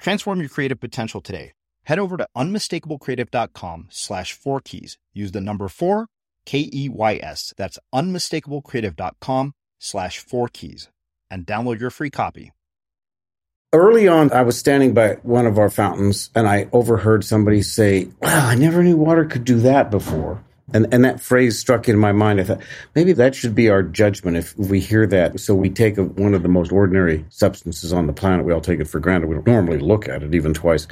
Transform your creative potential today. Head over to unmistakablecreative.com slash four keys. Use the number four, K E Y S. That's unmistakablecreative.com slash four keys and download your free copy. Early on, I was standing by one of our fountains and I overheard somebody say, Wow, I never knew water could do that before. And and that phrase struck in my mind. I thought maybe that should be our judgment if we hear that. So we take a, one of the most ordinary substances on the planet. We all take it for granted. We don't normally look at it even twice.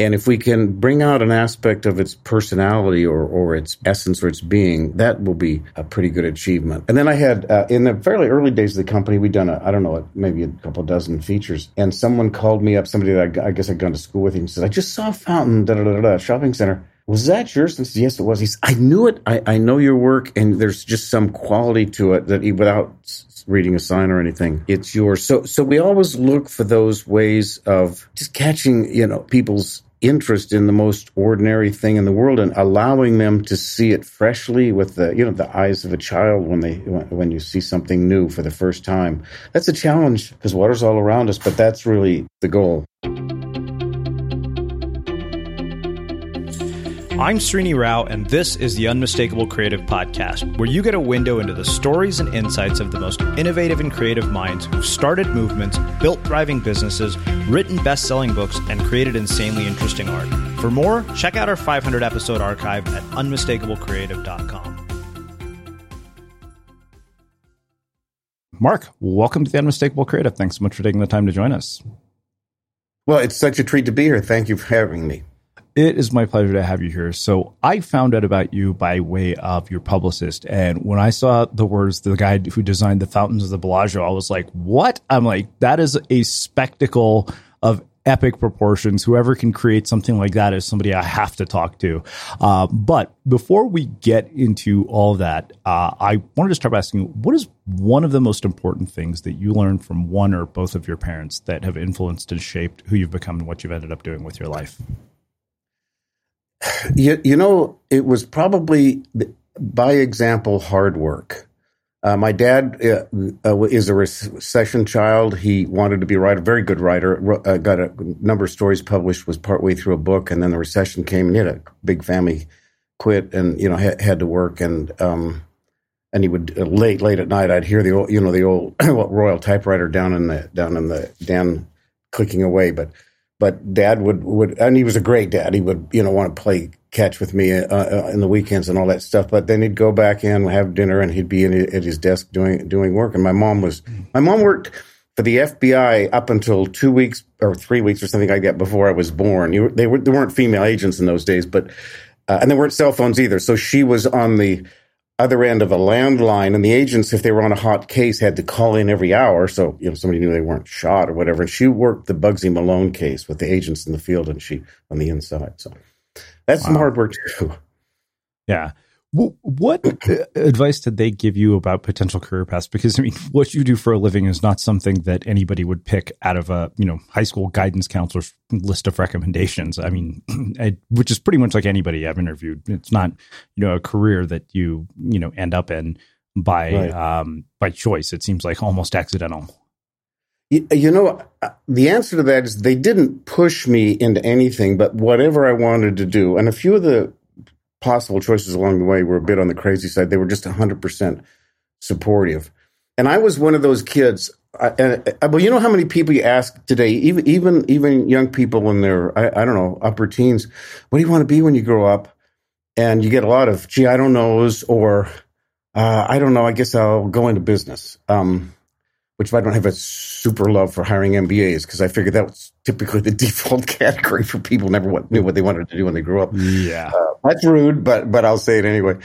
And if we can bring out an aspect of its personality or, or its essence or its being, that will be a pretty good achievement. And then I had, uh, in the fairly early days of the company, we'd done, I don't know, maybe a couple dozen features. And someone called me up, somebody that I, I guess I'd gone to school with, and said, I just saw a fountain, da da da da, shopping center was that yours? And said, yes, it was. He said, I knew it. I, I know your work, and there's just some quality to it that he, without reading a sign or anything, it's yours. So, so we always look for those ways of just catching, you know, people's interest in the most ordinary thing in the world and allowing them to see it freshly with the you know the eyes of a child when they when you see something new for the first time that's a challenge because water's all around us but that's really the goal I'm Srini Rao, and this is the Unmistakable Creative Podcast, where you get a window into the stories and insights of the most innovative and creative minds who've started movements, built thriving businesses, written best selling books, and created insanely interesting art. For more, check out our 500 episode archive at unmistakablecreative.com. Mark, welcome to the Unmistakable Creative. Thanks so much for taking the time to join us. Well, it's such a treat to be here. Thank you for having me. It is my pleasure to have you here. So I found out about you by way of your publicist. And when I saw the words, the guy who designed the fountains of the Bellagio, I was like, what? I'm like, that is a spectacle of epic proportions. Whoever can create something like that is somebody I have to talk to. Uh, but before we get into all that, uh, I wanted to start by asking what is one of the most important things that you learned from one or both of your parents that have influenced and shaped who you've become and what you've ended up doing with your life? You, you know, it was probably by example hard work. Uh, my dad uh, uh, is a recession child. He wanted to be a writer, very good writer. Uh, got a number of stories published. Was partway through a book, and then the recession came, and he had a big family, quit, and you know had, had to work. And um, and he would uh, late late at night, I'd hear the old, you know the old Royal typewriter down in the down in the den clicking away. But but dad would would and he was a great dad he would you know want to play catch with me uh, uh, in the weekends and all that stuff but then he'd go back in have dinner and he'd be in, at his desk doing doing work and my mom was my mom worked for the FBI up until two weeks or three weeks or something like that before I was born. You, they were, there weren't female agents in those days, but uh, and there weren't cell phones either. So she was on the other end of a landline, and the agents, if they were on a hot case, had to call in every hour. So, you know, somebody knew they weren't shot or whatever. And she worked the Bugsy Malone case with the agents in the field and she on the inside. So that's wow. some hard work too. Yeah. What advice did they give you about potential career paths? Because I mean, what you do for a living is not something that anybody would pick out of a you know high school guidance counselor's list of recommendations. I mean, I, which is pretty much like anybody I've interviewed. It's not you know a career that you you know end up in by right. um, by choice. It seems like almost accidental. You, you know, uh, the answer to that is they didn't push me into anything, but whatever I wanted to do, and a few of the possible choices along the way were a bit on the crazy side. They were just 100% supportive. And I was one of those kids. I, I, well, you know how many people you ask today, even even even young people in their I, I, don't know upper teens, what do you want to be when you grow up? and you get a lot of gee i don't knows or uh, i don't know i guess i'll go into business um, which I don't have a super love for hiring MBAs because I figured that was typically the default category for people never knew what they wanted to do when they grew up. Yeah, uh, that's rude, but but I'll say it anyway.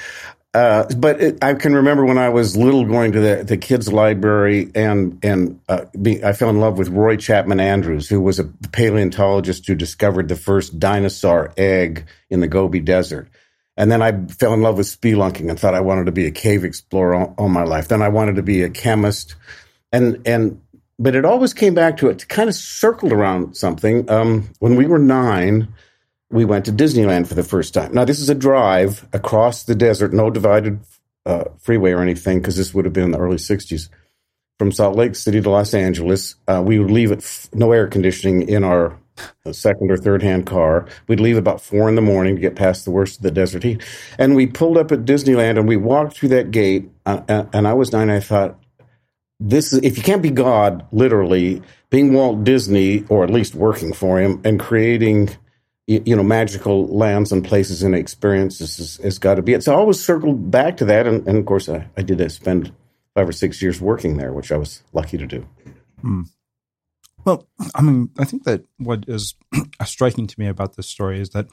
Uh, but it, I can remember when I was little going to the, the kids' library and and uh, be, I fell in love with Roy Chapman Andrews, who was a paleontologist who discovered the first dinosaur egg in the Gobi Desert. And then I fell in love with spelunking and thought I wanted to be a cave explorer all, all my life. Then I wanted to be a chemist and and but it always came back to it. Kind of circled around something. Um, when we were nine, we went to Disneyland for the first time. Now this is a drive across the desert, no divided uh, freeway or anything, because this would have been in the early '60s. From Salt Lake City to Los Angeles, uh, we would leave at f- no air conditioning in our uh, second or third hand car. We'd leave about four in the morning to get past the worst of the desert heat. And we pulled up at Disneyland and we walked through that gate. Uh, and I was nine. I thought, this is if you can't be God, literally being Walt Disney, or at least working for him and creating, you know, magical lands and places and experiences has, got to be it. So I always circled back to that, and, and of course I, I did spend five or six years working there, which I was lucky to do. Hmm. Well, I mean, I think that what is striking to me about this story is that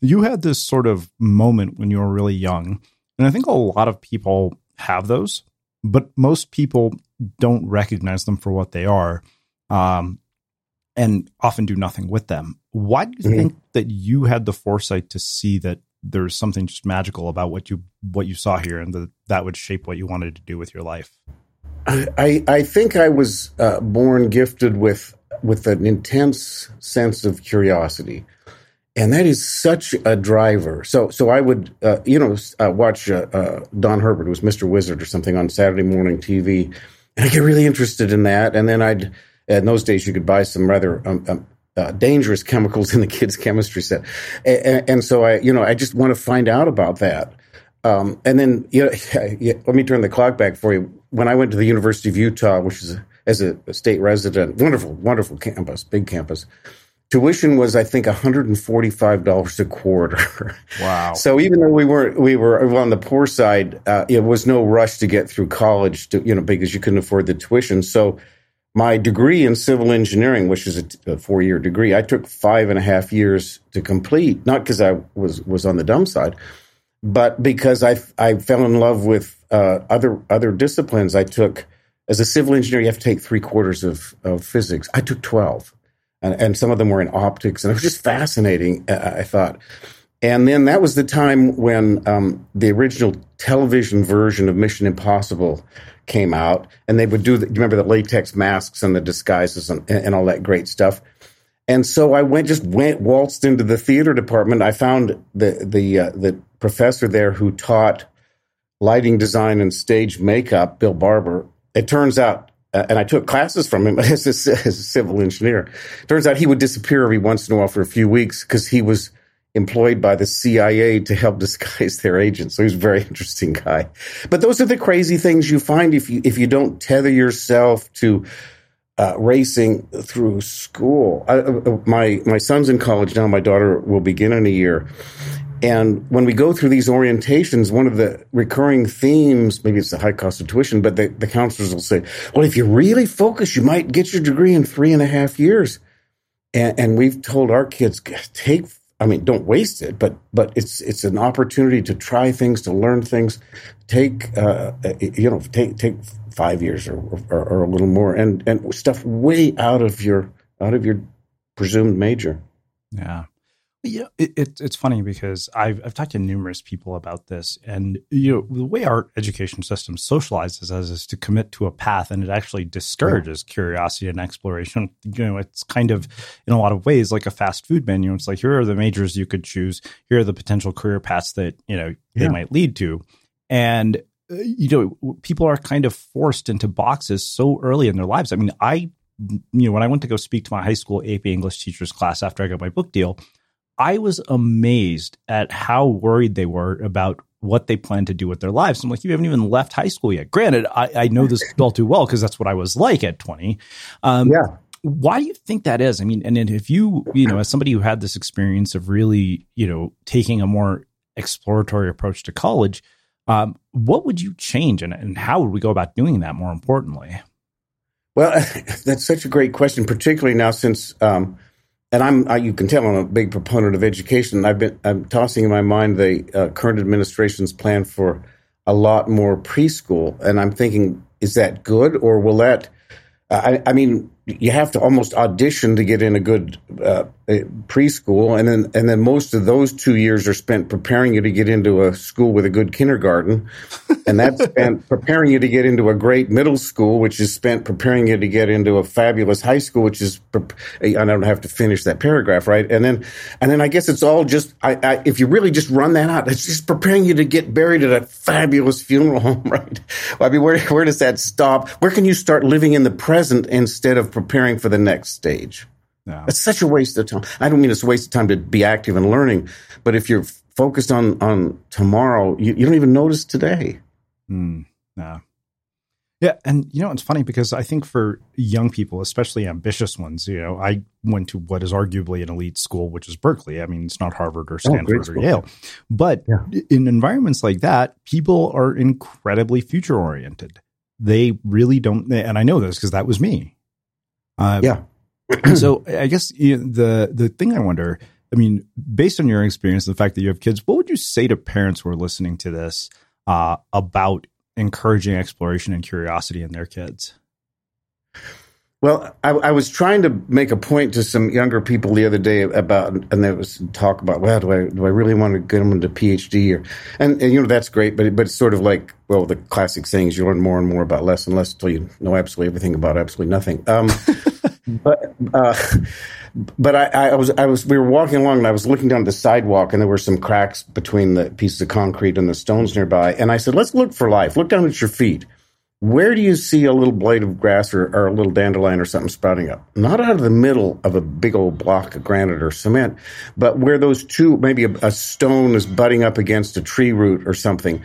you had this sort of moment when you were really young, and I think a lot of people have those, but most people don't recognize them for what they are um, and often do nothing with them. Why do you mm-hmm. think that you had the foresight to see that there's something just magical about what you what you saw here and that that would shape what you wanted to do with your life? I, I think I was uh, born gifted with with an intense sense of curiosity and that is such a driver. So, so I would, uh, you know, uh, watch uh, uh Don Herbert, who was Mr. Wizard or something on Saturday morning TV, and I get really interested in that. And then I'd, in those days, you could buy some rather um, um, uh, dangerous chemicals in the kids' chemistry set. And, and, so I, you know, I just want to find out about that. Um, and then, you know, let me turn the clock back for you. When I went to the University of Utah, which is a, as a, a state resident, wonderful, wonderful campus, big campus tuition was I think $145 a quarter. Wow. so even though we weren't we were on the poor side, uh, it was no rush to get through college to you know because you couldn't afford the tuition. So my degree in civil engineering, which is a, a four year degree, I took five and a half years to complete. Not because I was was on the dumb side, but because I I fell in love with uh, other other disciplines. I took as a civil engineer, you have to take three quarters of, of physics. I took twelve and, and some of them were in optics, and it was just fascinating. I thought. And then that was the time when um, the original television version of Mission Impossible came out, and they would do. The, you remember the latex masks and the disguises and, and all that great stuff. And so I went, just went waltzed into the theater department. I found the the uh, the professor there who taught lighting design and stage makeup, Bill Barber. It turns out uh, and I took classes from him as a, as a, civil engineer. Turns out he would disappear every once in a while for a few weeks because he was employed by the CIA to help disguise their agents. So he's a very interesting guy. But those are the crazy things you find if you if you don't tether yourself to uh, racing through school. I, uh, my my son's in college now. My daughter will begin in a year, and when we go through these orientations, one of the recurring themes, maybe it's the high cost of tuition, but the, the counselors will say, well, if you really focus, you might get your degree in three and a half years. And, and we've told our kids, take, I mean, don't waste it, but, but it's, it's an opportunity to try things, to learn things, take, uh, you know, take, take five years or, or, or a little more and, and stuff way out of your, out of your presumed major. Yeah. Yeah, it, it, it's funny because I've I've talked to numerous people about this, and you know the way our education system socializes us is to commit to a path, and it actually discourages yeah. curiosity and exploration. You know, it's kind of in a lot of ways like a fast food menu. It's like here are the majors you could choose, here are the potential career paths that you know they yeah. might lead to, and uh, you know people are kind of forced into boxes so early in their lives. I mean, I you know when I went to go speak to my high school AP English teachers class after I got my book deal. I was amazed at how worried they were about what they plan to do with their lives. I'm like, you haven't even left high school yet. Granted, I, I know this all too well because that's what I was like at 20. Um, yeah. Why do you think that is? I mean, and if you, you know, as somebody who had this experience of really, you know, taking a more exploratory approach to college. Um, what would you change and, and how would we go about doing that more importantly? Well, that's such a great question, particularly now since, um, and I'm, I, you can tell I'm a big proponent of education. I've been, I'm tossing in my mind the uh, current administration's plan for a lot more preschool. And I'm thinking, is that good or will that, I, I mean, you have to almost audition to get in a good uh, Eh, preschool, and then and then most of those two years are spent preparing you to get into a school with a good kindergarten, and that's spent preparing you to get into a great middle school, which is spent preparing you to get into a fabulous high school, which is eh, I don't have to finish that paragraph right, and then and then I guess it's all just I, I, if you really just run that out, it's just preparing you to get buried at a fabulous funeral home, right? I mean, where where does that stop? Where can you start living in the present instead of preparing for the next stage. It's such a waste of time. I don't mean it's a waste of time to be active and learning, but if you're focused on on tomorrow, you, you don't even notice today. Mm, yeah. Yeah, and you know it's funny because I think for young people, especially ambitious ones, you know, I went to what is arguably an elite school, which is Berkeley. I mean, it's not Harvard or oh, Stanford oh, or Yale, but yeah. in environments like that, people are incredibly future oriented. They really don't, and I know this because that was me. Uh, yeah. So I guess you know, the the thing I wonder, I mean, based on your experience, the fact that you have kids, what would you say to parents who are listening to this uh, about encouraging exploration and curiosity in their kids? Well, I, I, was trying to make a point to some younger people the other day about, and there was talk about, well, do I do I really want to get them into PhD or, and, and you know that's great, but but it's sort of like, well, the classic saying is you learn more and more about less and less until you know absolutely everything about absolutely nothing. Um, but uh, but I, I, was I was we were walking along and I was looking down the sidewalk and there were some cracks between the pieces of concrete and the stones nearby, and I said, let's look for life. Look down at your feet where do you see a little blade of grass or, or, a little dandelion or something sprouting up? Not out of the middle of a big old block of granite or cement, but where those two, maybe a, a stone is butting up against a tree root or something.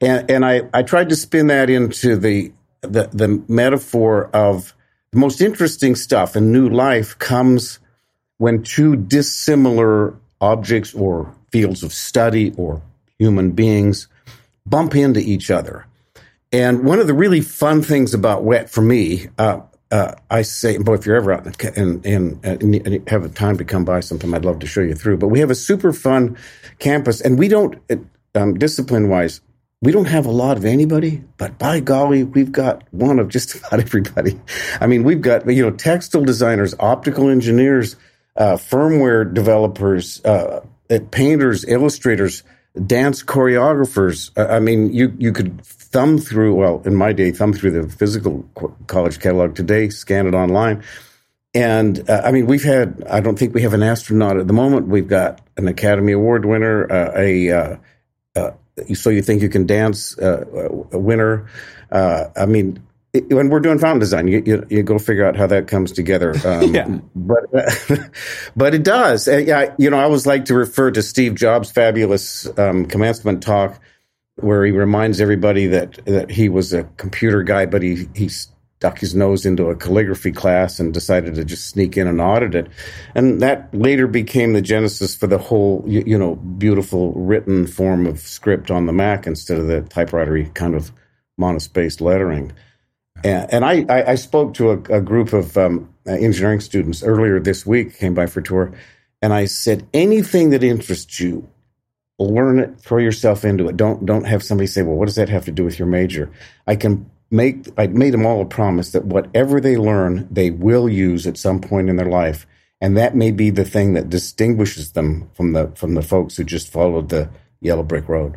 And, and I, I tried to spin that into the, the, the metaphor of the most interesting stuff and new life comes when two dissimilar objects or fields of study or human beings bump into each other and one of the really fun things about WET for me, uh, uh, I say, boy, if you're ever out and, and, and, have the time to come by sometime, I'd love to show you through. But we have a super fun campus, and we don't, um, discipline wise, we don't have a lot of anybody, but by golly, we've got one of just about everybody. I mean, we've got, you know, textile designers, optical engineers, uh, firmware developers, uh, painters, illustrators, dance choreographers. I mean, you, you could thumb through, well, in my day, thumb through the physical college catalog today, scan it online. And uh, I mean, we've had, I don't think we have an astronaut at the moment. We've got an Academy Award winner, uh, a, uh, uh so you think you can dance uh, a winner. Uh, I mean, it, when we're doing fountain design, you, you, you, go figure out how that comes together. Um, yeah. But, but it does. Yeah, you know, I always like to refer to Steve Jobs' fabulous um, commencement talk where he reminds everybody that that he was a computer guy, but he he stuck his nose into a calligraphy class and decided to just sneak in and audit it, and that later became the genesis for the whole you, you know beautiful written form of script on the Mac instead of the typewritery kind of monospaced lettering. And, I, I, spoke to a, a group of um, engineering students earlier this week, came by for tour, and I said, anything that interests you, learn it, throw yourself into it. Don't don't have somebody say, "Well, what does that have to do with your major?" I can make I made them all a promise that whatever they learn, they will use at some point in their life, and that may be the thing that distinguishes them from the from the folks who just followed the yellow brick road.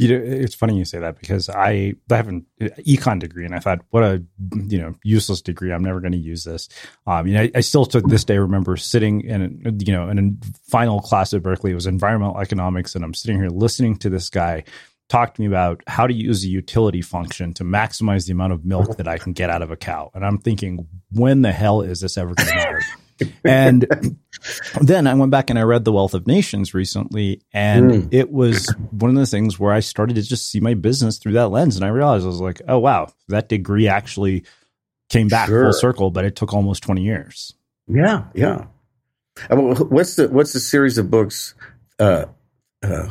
You know, it's funny you say that because I, I have an econ degree, and I thought, what a you know useless degree. I'm never going to use this. Um, you know, I, I, still to this day remember sitting in you know in a final class at Berkeley. It was environmental economics, and I'm sitting here listening to this guy talk to me about how to use a utility function to maximize the amount of milk that I can get out of a cow. And I'm thinking, when the hell is this ever going to matter? and then I went back and I read The Wealth of Nations recently, and mm. it was one of the things where I started to just see my business through that lens. And I realized I was like, oh, wow, that degree actually came back sure. full circle, but it took almost 20 years. Yeah, yeah. Uh, what's the what's the series of books? Uh, uh,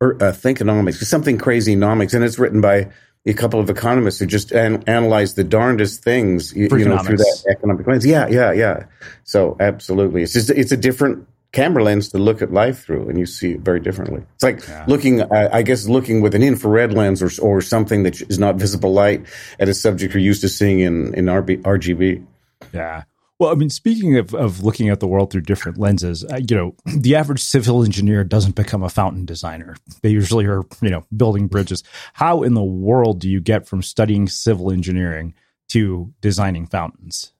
or uh, Thinkonomics, something crazy nomics, and it's written by a couple of economists who just an, analyze the darndest things, you, you know, through that economic lens. Yeah, yeah, yeah. So absolutely, it's just it's a different camera lens to look at life through, and you see it very differently. It's like yeah. looking, uh, I guess, looking with an infrared lens or or something that is not visible light at a subject you're used to seeing in in RB, RGB. Yeah. Well, I mean, speaking of, of looking at the world through different lenses, uh, you know, the average civil engineer doesn't become a fountain designer. They usually are, you know, building bridges. How in the world do you get from studying civil engineering to designing fountains?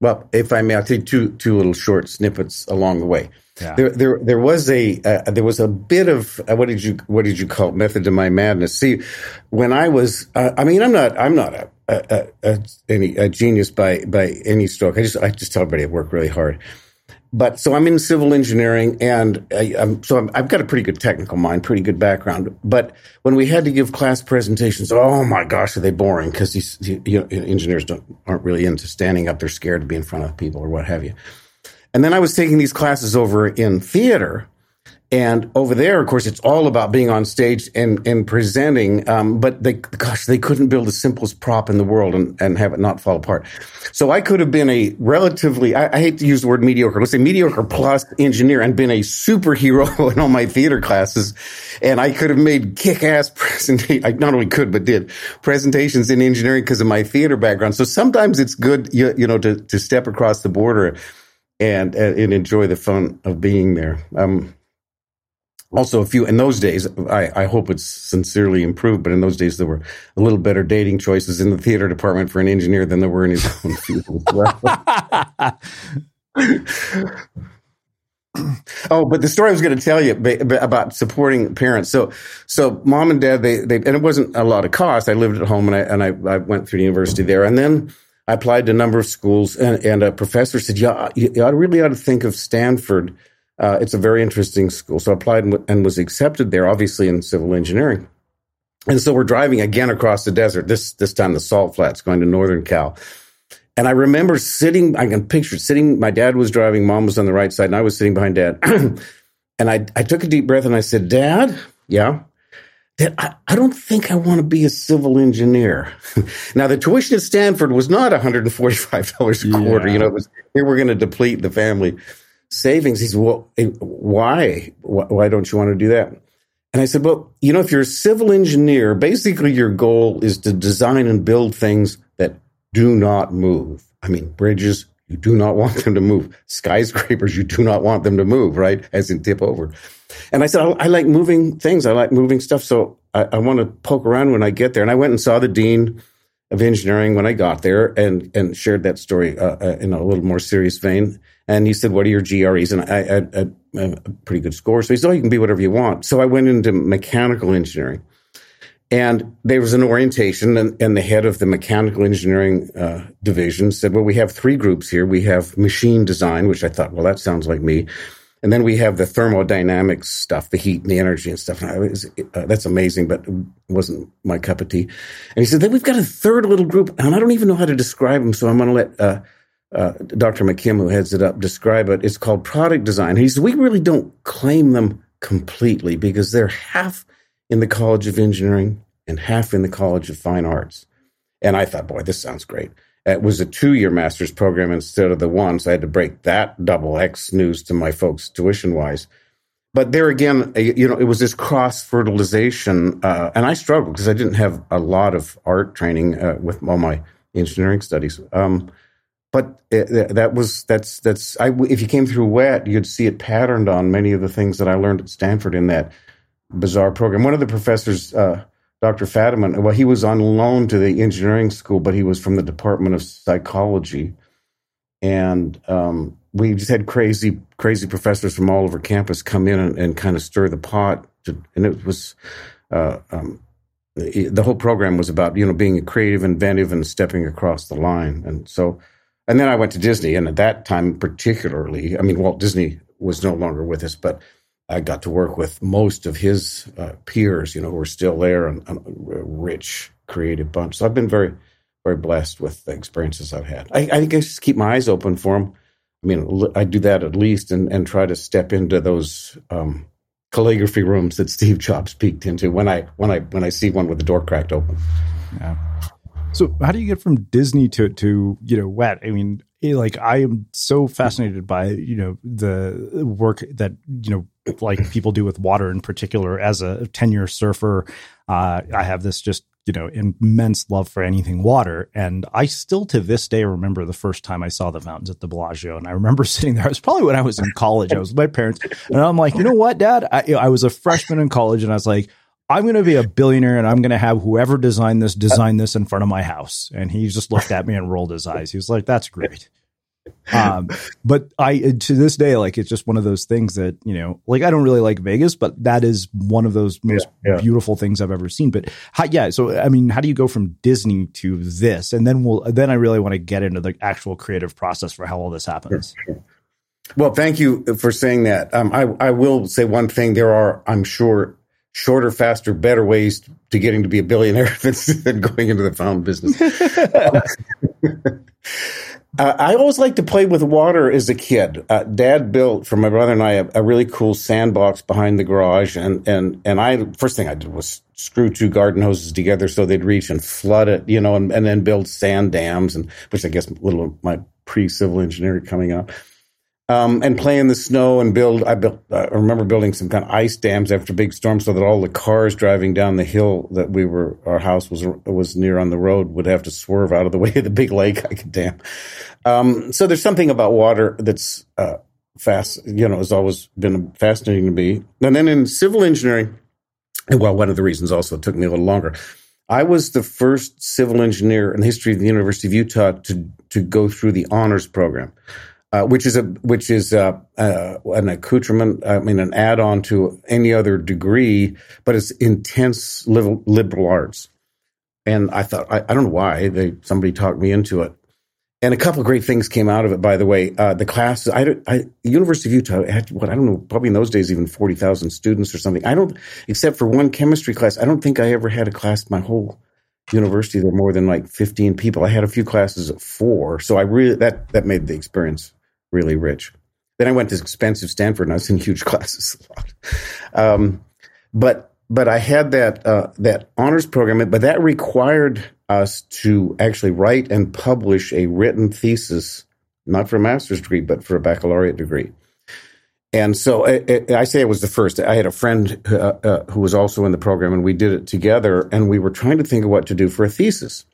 Well, if I may, I'll take two two little short snippets along the way. Yeah. There, there, there was a uh, there was a bit of uh, what did you what did you call it? method to my madness? See, when I was, uh, I mean, I'm not I'm not a, a, a, a genius by by any stroke. I just I just tell everybody I work really hard. But so I'm in civil engineering, and I, am so i have got a pretty good technical mind, pretty good background. But when we had to give class presentations, oh my gosh, are they boring? Because these you know, engineers don't aren't really into standing up; they're scared to be in front of people or what have you. And then I was taking these classes over in theater, And over there, of course, it's all about being on stage and, and presenting. Um, but they, gosh, they couldn't build the simplest prop in the world and, and have it not fall apart. So I could have been a relatively, I, I hate to use the word mediocre, let's say mediocre plus engineer and been a superhero in all my theater classes. And I could have made kick ass presentations. I not only could, but did presentations in engineering because of my theater background. So sometimes it's good, you, you know, to, to step across the border and, and enjoy the fun of being there. Um, also a few in those days I, I hope it's sincerely improved but in those days there were a little better dating choices in the theater department for an engineer than there were in his own field oh but the story i was going to tell you about supporting parents. So so mom and dad they, they and it wasn't a lot of cost. I lived at home and i and i, I went through the university there. And then i applied to a number of schools and, and a professor said yeah you, you really ought to think of stanford uh, it's a very interesting school. So I applied and, and was accepted there, obviously in civil engineering. And so we're driving again across the desert. This this time the Salt Flats, going to Northern Cal. And I remember sitting. I can picture sitting. My dad was driving. Mom was on the right side, and I was sitting behind dad. and I I took a deep breath and I said, "Dad, yeah." That I, I don't think I want to be a civil engineer. now the tuition at Stanford was not $145 a quarter. Yeah. You know, it was here we're going to deplete the family savings. He said, well, eh, why? Why don't you want to do that? And I said, well, you know, if you're a civil engineer, basically your goal is to design and build things that do not move. I mean, bridges, you do not want them to move. Skyscrapers, you do not want them to move, right? As in tip over. And I said, I, I like moving things. I like moving stuff. So I, I want to poke around when I get there. And I went and saw the dean of engineering when I got there and, and shared that story uh, uh, in a little more serious vein. And he said, What are your GREs? And I had a, pretty good score. So he said, Oh, you can be whatever you want. So I went into mechanical engineering. And there was an orientation, and, and the head of the mechanical engineering uh, division said, Well, we have three groups here. We have machine design, which I thought, Well, that sounds like me. And then we have the thermodynamics stuff, the heat and the energy and stuff. And was, uh, that's amazing, but wasn't my cup of tea. And he said, Then we've got a third little group, and I don't even know how to describe them. So I'm going to let uh, uh, Dr. McKim, who heads it up, describe it. It's called product design. He said, we really don't claim them completely because they're half in the College of Engineering and half in the College of Fine Arts. And I thought, boy, this sounds great. It was a two year master's program instead of the one. So I had to break that double X news to my folks tuition wise. But there again, you know, it was this cross fertilization. Uh, and I struggled because I didn't have a lot of art training uh, with all my engineering studies. Um, but it, that was that's that's I, if you came through WET, you'd see it patterned on many of the things that I learned at Stanford in that bizarre program. One of the professors, uh, Dr. Fadiman, well, he was on loan to the engineering school, but he was from the Department of Psychology, and um, we just had crazy, crazy professors from all over campus come in and, and kind of stir the pot, to, and it was. Uh, um, the whole program was about you know being creative, inventive, and stepping across the line, and so and then I went to Disney, and at that time, particularly, I mean, Walt Disney was no longer with us, but I got to work with most of his uh, peers, you know, who are still there and, and, a rich, creative bunch. So I've been very, very blessed with the experiences I've had. I, I think I just keep my eyes open for them. I mean, I do that at least, and, and try to step into those um, calligraphy rooms that Steve Jobs peeked into when I when I when I see one with the door cracked open. Yeah. So how do you get from Disney to to you know WET? I mean, eh, like I am so fascinated by you know the work that you know like people do with water in particular. As a ten year surfer, uh, I have this just you know immense love for anything water, and I still to this day remember the first time I saw the fountains at the Bellagio, and I remember sitting there. It was probably when I was in college. I was with my parents, and I'm like, you know what, Dad? I, I was a freshman in college, and I was like I'm going to be a billionaire and I'm going to have whoever designed this design this in front of my house. And he just looked at me and rolled his eyes. He was like, that's great. Um, but I, to this day, like, it's just one of those things that, you know, like, I don't really like Vegas, but that is one of those most yeah, yeah. beautiful things I've ever seen. But how, yeah. So, I mean, how do you go from Disney to this? And then we'll, then I really want to get into the actual creative process for how all this happens. Well, thank you for saying that. Um, I, I will say one thing. There are, I'm sure, shorter, faster, better ways to getting to be a billionaire than, than going into the found business. Uh, I always liked to play with water as a kid. Uh, Dad built for my brother and I a, a, really cool sandbox behind the garage, and and and I first thing I did was screw two garden hoses together so they'd reach and flood it, you know, and, and then build sand dams, and which I guess a little of my pre civil engineering coming out um, and play in the snow and build. I built. Uh, I remember building some kind of ice dams after big storms, so that all the cars driving down the hill that we were, our house was was near on the road, would have to swerve out of the way of the big lake I could dam. Um, so there's something about water that's uh, fast. You know, has always been fascinating to me. And then in civil engineering, well, one of the reasons also took me a little longer. I was the first civil engineer in the history of the University of Utah to to go through the honors program uh, which is a which is a, uh, an accoutrement. I mean, an add-on to any other degree, but it's intense liberal, liberal arts. And I thought, I, I, don't know why they somebody talked me into it. And a couple of great things came out of it. By the way, uh, the class, I, I, University of Utah had what I don't know, probably in those days even forty thousand students or something. I don't, except for one chemistry class. I don't think I ever had a class my whole university there more than like 15 people. I had a few classes at four. So I really, that, that made the experience really rich. Then I went to expensive Stanford and I was in huge classes a lot. Um, but but I had that uh, that honors program, but that required us to actually write and publish a written thesis, not for a master's degree, but for a baccalaureate degree. And so I, I say it was the first. I had a friend uh, uh, who was also in the program, and we did it together. And we were trying to think of what to do for a thesis.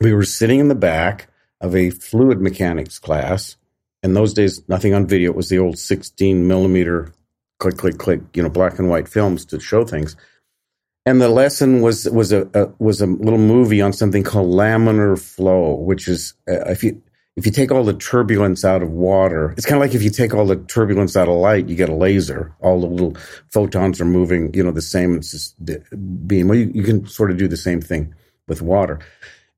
We were sitting in the back of a fluid mechanics class, in those days, nothing on video. It was the old 16 millimeter click, click, click, you know, black and white films to show things. And the lesson was was a, a was a little movie on something called laminar flow, which is uh, if you if you take all the turbulence out of water, it's kind of like if you take all the turbulence out of light, you get a laser. All the little photons are moving, you know, the same. Beam. Well, you, you can sort of do the same thing with water.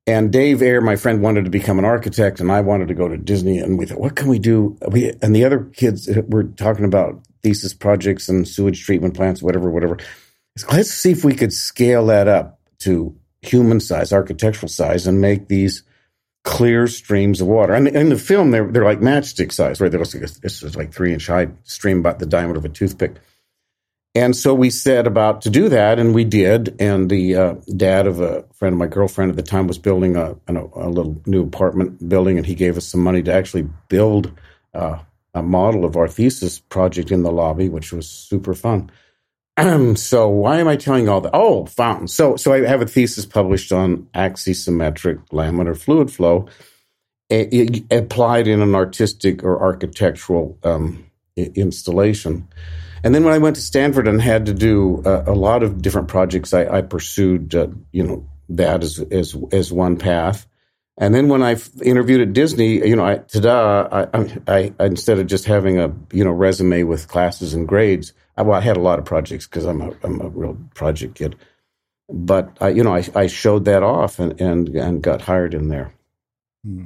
And Dave Ayer, my friend, wanted to become an architect, and I wanted to go to Disney. And we thought, what can we do? We and the other kids were talking about thesis projects and sewage treatment plants, whatever, whatever. Let's see if we could scale that up to human size, architectural size, and make these clear streams of water. And in the film, they're they're like matchstick size, right? They're like, is like three inch high stream, about the diameter of a toothpick. And so we set about to do that, and we did. And the uh, dad of a friend of my girlfriend at the time was building a, a, a, little new apartment building, and he gave us some money to actually build uh, a model of our thesis project in the lobby, which was super fun. so why am I telling all that? Oh, fountains. So so I have a thesis published on axisymmetric laminar fluid flow, it, it applied in an artistic or architectural um, installation. And then when I went to Stanford and had to do uh, a lot of different projects, I, I pursued, uh, you know, that as, as, as one path. And then when I interviewed at Disney, you know, I, ta-da, I, I, instead of just having a, you know, resume with classes and grades, I, well, I had a lot of projects because I'm a, I'm a real project kid. But, I, you know, I, I showed that off and, and, and got hired in there. Hmm.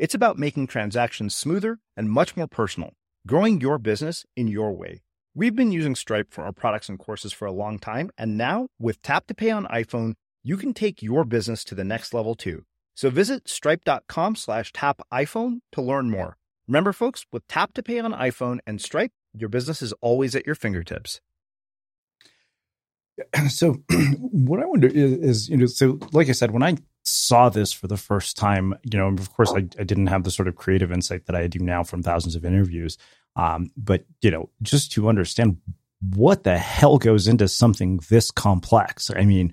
It's about making transactions smoother and much more personal, growing your business in your way. We've been using Stripe for our products and courses for a long time, and now with Tap to Pay on iPhone, you can take your business to the next level too. So visit stripe.com slash tap iPhone to learn more. Remember, folks, with Tap to Pay on iPhone and Stripe, your business is always at your fingertips. So, what I wonder is, is, you know, so like I said, when I saw this for the first time, you know, of course, I, I didn't have the sort of creative insight that I do now from thousands of interviews. Um, but, you know, just to understand what the hell goes into something this complex. I mean,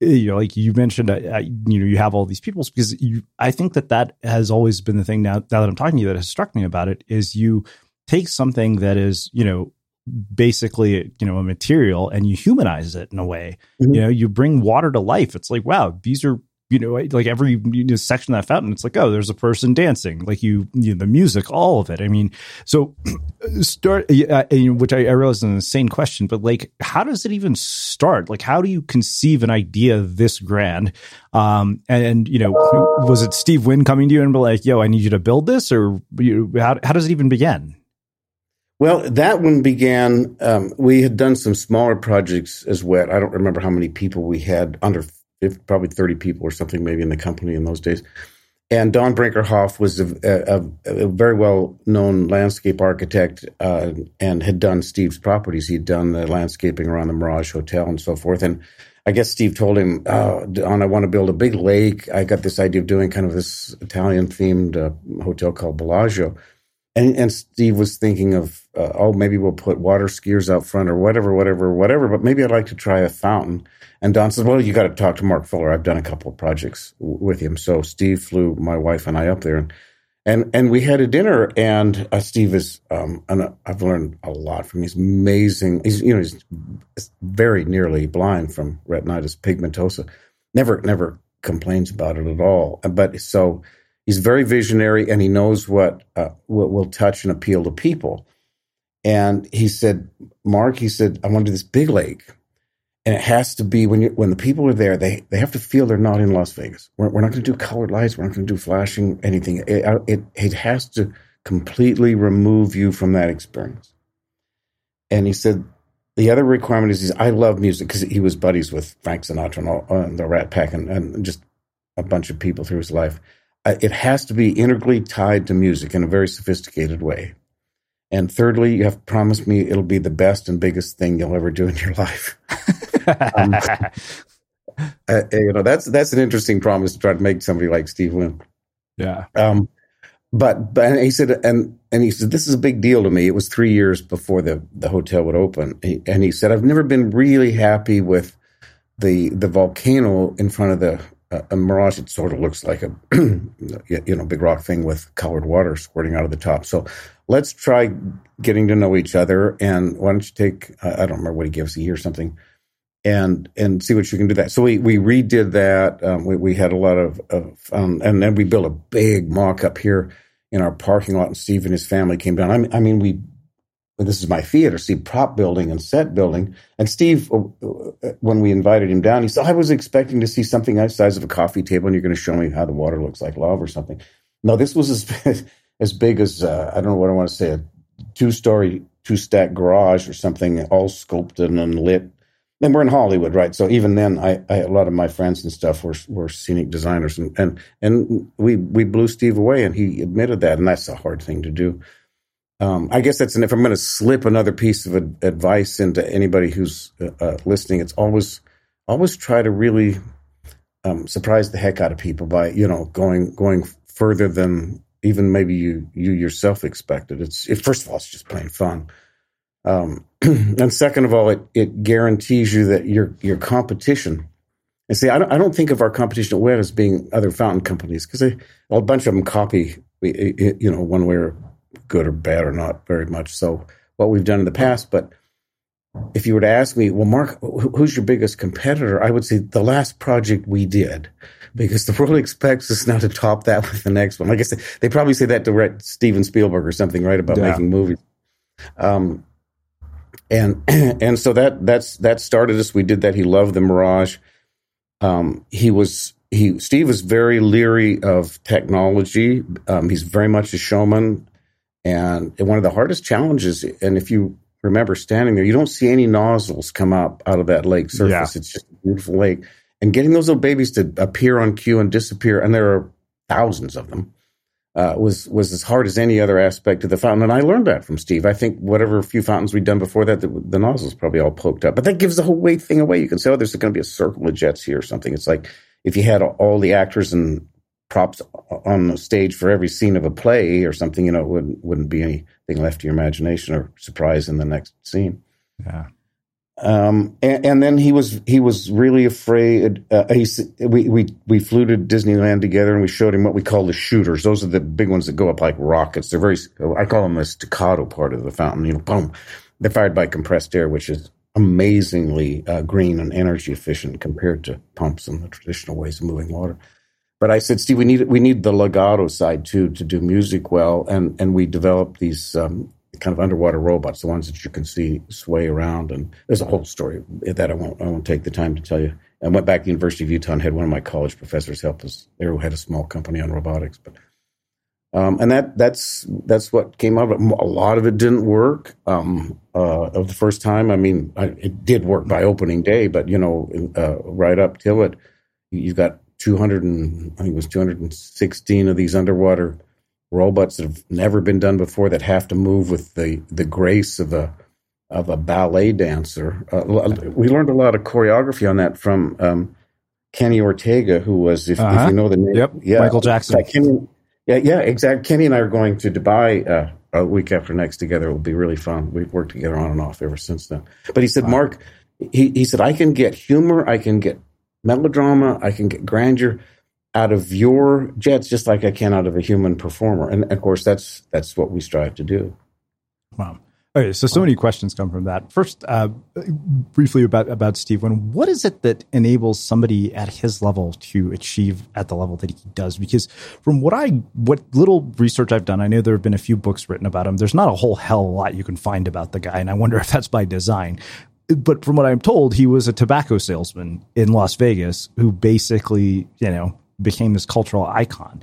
you know, like you mentioned, uh, uh, you know, you have all these people because you, I think that that has always been the thing now, now that I'm talking to you that has struck me about it is you take something that is, you know, basically you know a material and you humanize it in a way mm-hmm. you know you bring water to life it's like wow these are you know, like every you know, section of that fountain, it's like, oh, there's a person dancing. Like you, you know, the music, all of it. I mean, so start, uh, which I, I realize is an insane question, but like, how does it even start? Like, how do you conceive an idea this grand? Um, and, and you know, was it Steve Wynn coming to you and be like, yo, I need you to build this, or you, how how does it even begin? Well, that one began. Um, we had done some smaller projects as well. I don't remember how many people we had under probably 30 people or something maybe in the company in those days. And Don Brinkerhoff was a, a, a very well known landscape architect uh, and had done Steve's properties. He'd done the landscaping around the Mirage Hotel and so forth. And I guess Steve told him, oh, Don, I want to build a big lake. I got this idea of doing kind of this Italian themed uh, hotel called Bellagio. And, and Steve was thinking of, uh, oh, maybe we'll put water skiers out front or whatever, whatever, whatever. But maybe I'd like to try a fountain. And Don says, well, you got to talk to Mark Fuller. I've done a couple of projects w- with him. So Steve flew my wife and I up there and, and, and we had a dinner and uh, Steve is, um, I've learned a lot from him. He's amazing. He's, you know, he's very nearly blind from retinitis pigmentosa. Never, never complains about it at all. But so he's very visionary and he knows what, uh, what will touch and appeal to people. And he said, Mark, he said, I want to do this big lake and it has to be when you when the people are there, they they have to feel they're not in Las Vegas. We're, we're not going to do colored lights. We're not going to do flashing anything. It, it it has to completely remove you from that experience. And he said the other requirement is, I love music because he was buddies with Frank Sinatra and, all, uh, the Rat Pack and, and just a bunch of people through his life. Uh, it has to be integrally tied to music in a very sophisticated way. And thirdly, you have to promise me it'll be the best and biggest thing you'll ever do in your life. Um, uh, you know, that's that's an interesting promise to try to make somebody like Steve Wynn. Yeah. Um, but but he said, and and he said, this is a big deal to me. It was three years before the the hotel would open, he, and he said, I've never been really happy with the the volcano in front of the uh, a mirage. It sort of looks like a you know big rock thing with colored water squirting out of the top. So let's try getting to know each other. And why don't you take, I don't remember what he gives, a year or something, and and see what you can do that. So we we redid that. Um, we we had a lot of, of fun, and then we built a big mock up here in our parking lot. And Steve and his family came down. I mean, I mean we this is my theater, see prop building and set building. And Steve, uh, uh, when we invited him down, he said, I was expecting to see something the size of a coffee table and you're going to show me how the water looks like lava or something. No, this was as, as big as, uh, I don't know what I want to say, a two story, two stack garage or something, all sculpted and lit. And we're in Hollywood, right? So even then, I, I a lot of my friends and stuff were were scenic designers, and, and and we we blew Steve away, and he admitted that, and that's a hard thing to do. Um, I guess that's an, if I'm going to slip another piece of advice into anybody who's uh, uh, listening, it's always always try to really um, surprise the heck out of people by you know going going further than even maybe you you yourself expected. It's it, first of all, it's just plain fun, um, and second of all, it it guarantees you that your your competition. And see, I don't, I don't think of our competition at WET as being other fountain companies because a bunch of them copy, you know, one way or good or bad or not very much. So what we've done in the past, but if you were to ask me, well, Mark, who's your biggest competitor? I would say the last project we did, because the world expects us now to top that with the next one. Like I said, they probably say that to Steven Spielberg or something, right, about yeah. making movies. Um, and and so that that's that started us. We did that. He loved the Mirage. Um, he was he Steve was very leery of technology. Um, he's very much a showman. And one of the hardest challenges, and if you remember standing there, you don't see any nozzles come up out of that lake surface. Yeah. It's just a beautiful lake. And getting those little babies to appear on cue and disappear, and there are thousands of them, uh, was was as hard as any other aspect of the fountain. And I learned that from Steve. I think whatever few fountains we'd done before that, the, the nozzles probably all poked up. But that gives the whole weight thing away. You can say, oh, there's going to be a circle of jets here or something. It's like if you had all the actors and props on the stage for every scene of a play or something, you know, it wouldn't wouldn't be anything left to your imagination or surprise in the next scene. Yeah. Um, and, and, then he was he was really afraid. Uh, he, we we we flew to Disneyland together, and we showed him what we call the shooters. Those are the big ones that go up like rockets. They're very I call them the staccato part of the fountain. You know, boom, they're fired by compressed air, which is amazingly uh, green and energy efficient compared to pumps and the traditional ways of moving water. But I said, Steve, we need we need the legato side too to do music well, and and we developed these um, kind of underwater robots, the ones that you can see sway around. And there's a whole story that I won't I won't take the time to tell you. I went back to the University of Utah and had one of my college professors help us. They had a small company on robotics, but um, and that that's that's what came out of it. A lot of it didn't work um, uh, of the first time. I mean, I, it did work by opening day, but you know, uh, right up till it, you've got 200 and I think it was 216 of these underwater robots that have never been done before that have to move with the the grace of a of a ballet dancer. Uh, we learned a lot of choreography on that from um, Kenny Ortega, who was, if, uh-huh. if, you know the name, yep, yeah, Michael Jackson. Kenny, yeah, yeah, exactly. Kenny and I are going to Dubai uh, a week after next together. It will be really fun. We've worked together on and off ever since then. But he said, wow. Mark, he, he said, I can get humor, I can get melodrama, I can get grandeur out of your jets just like I can out of a human performer. And of course that's that's what we strive to do. Wow. Okay, so so many questions come from that. First, uh, briefly about about Steve Wynn. What is it that enables somebody at his level to achieve at the level that he does? Because from what I what little research I've done, I know there have been a few books written about him. There's not a whole hell of a lot you can find about the guy, and I wonder if that's by design but from what I'm told, he was a tobacco salesman in Las Vegas who basically, you know, became this cultural icon.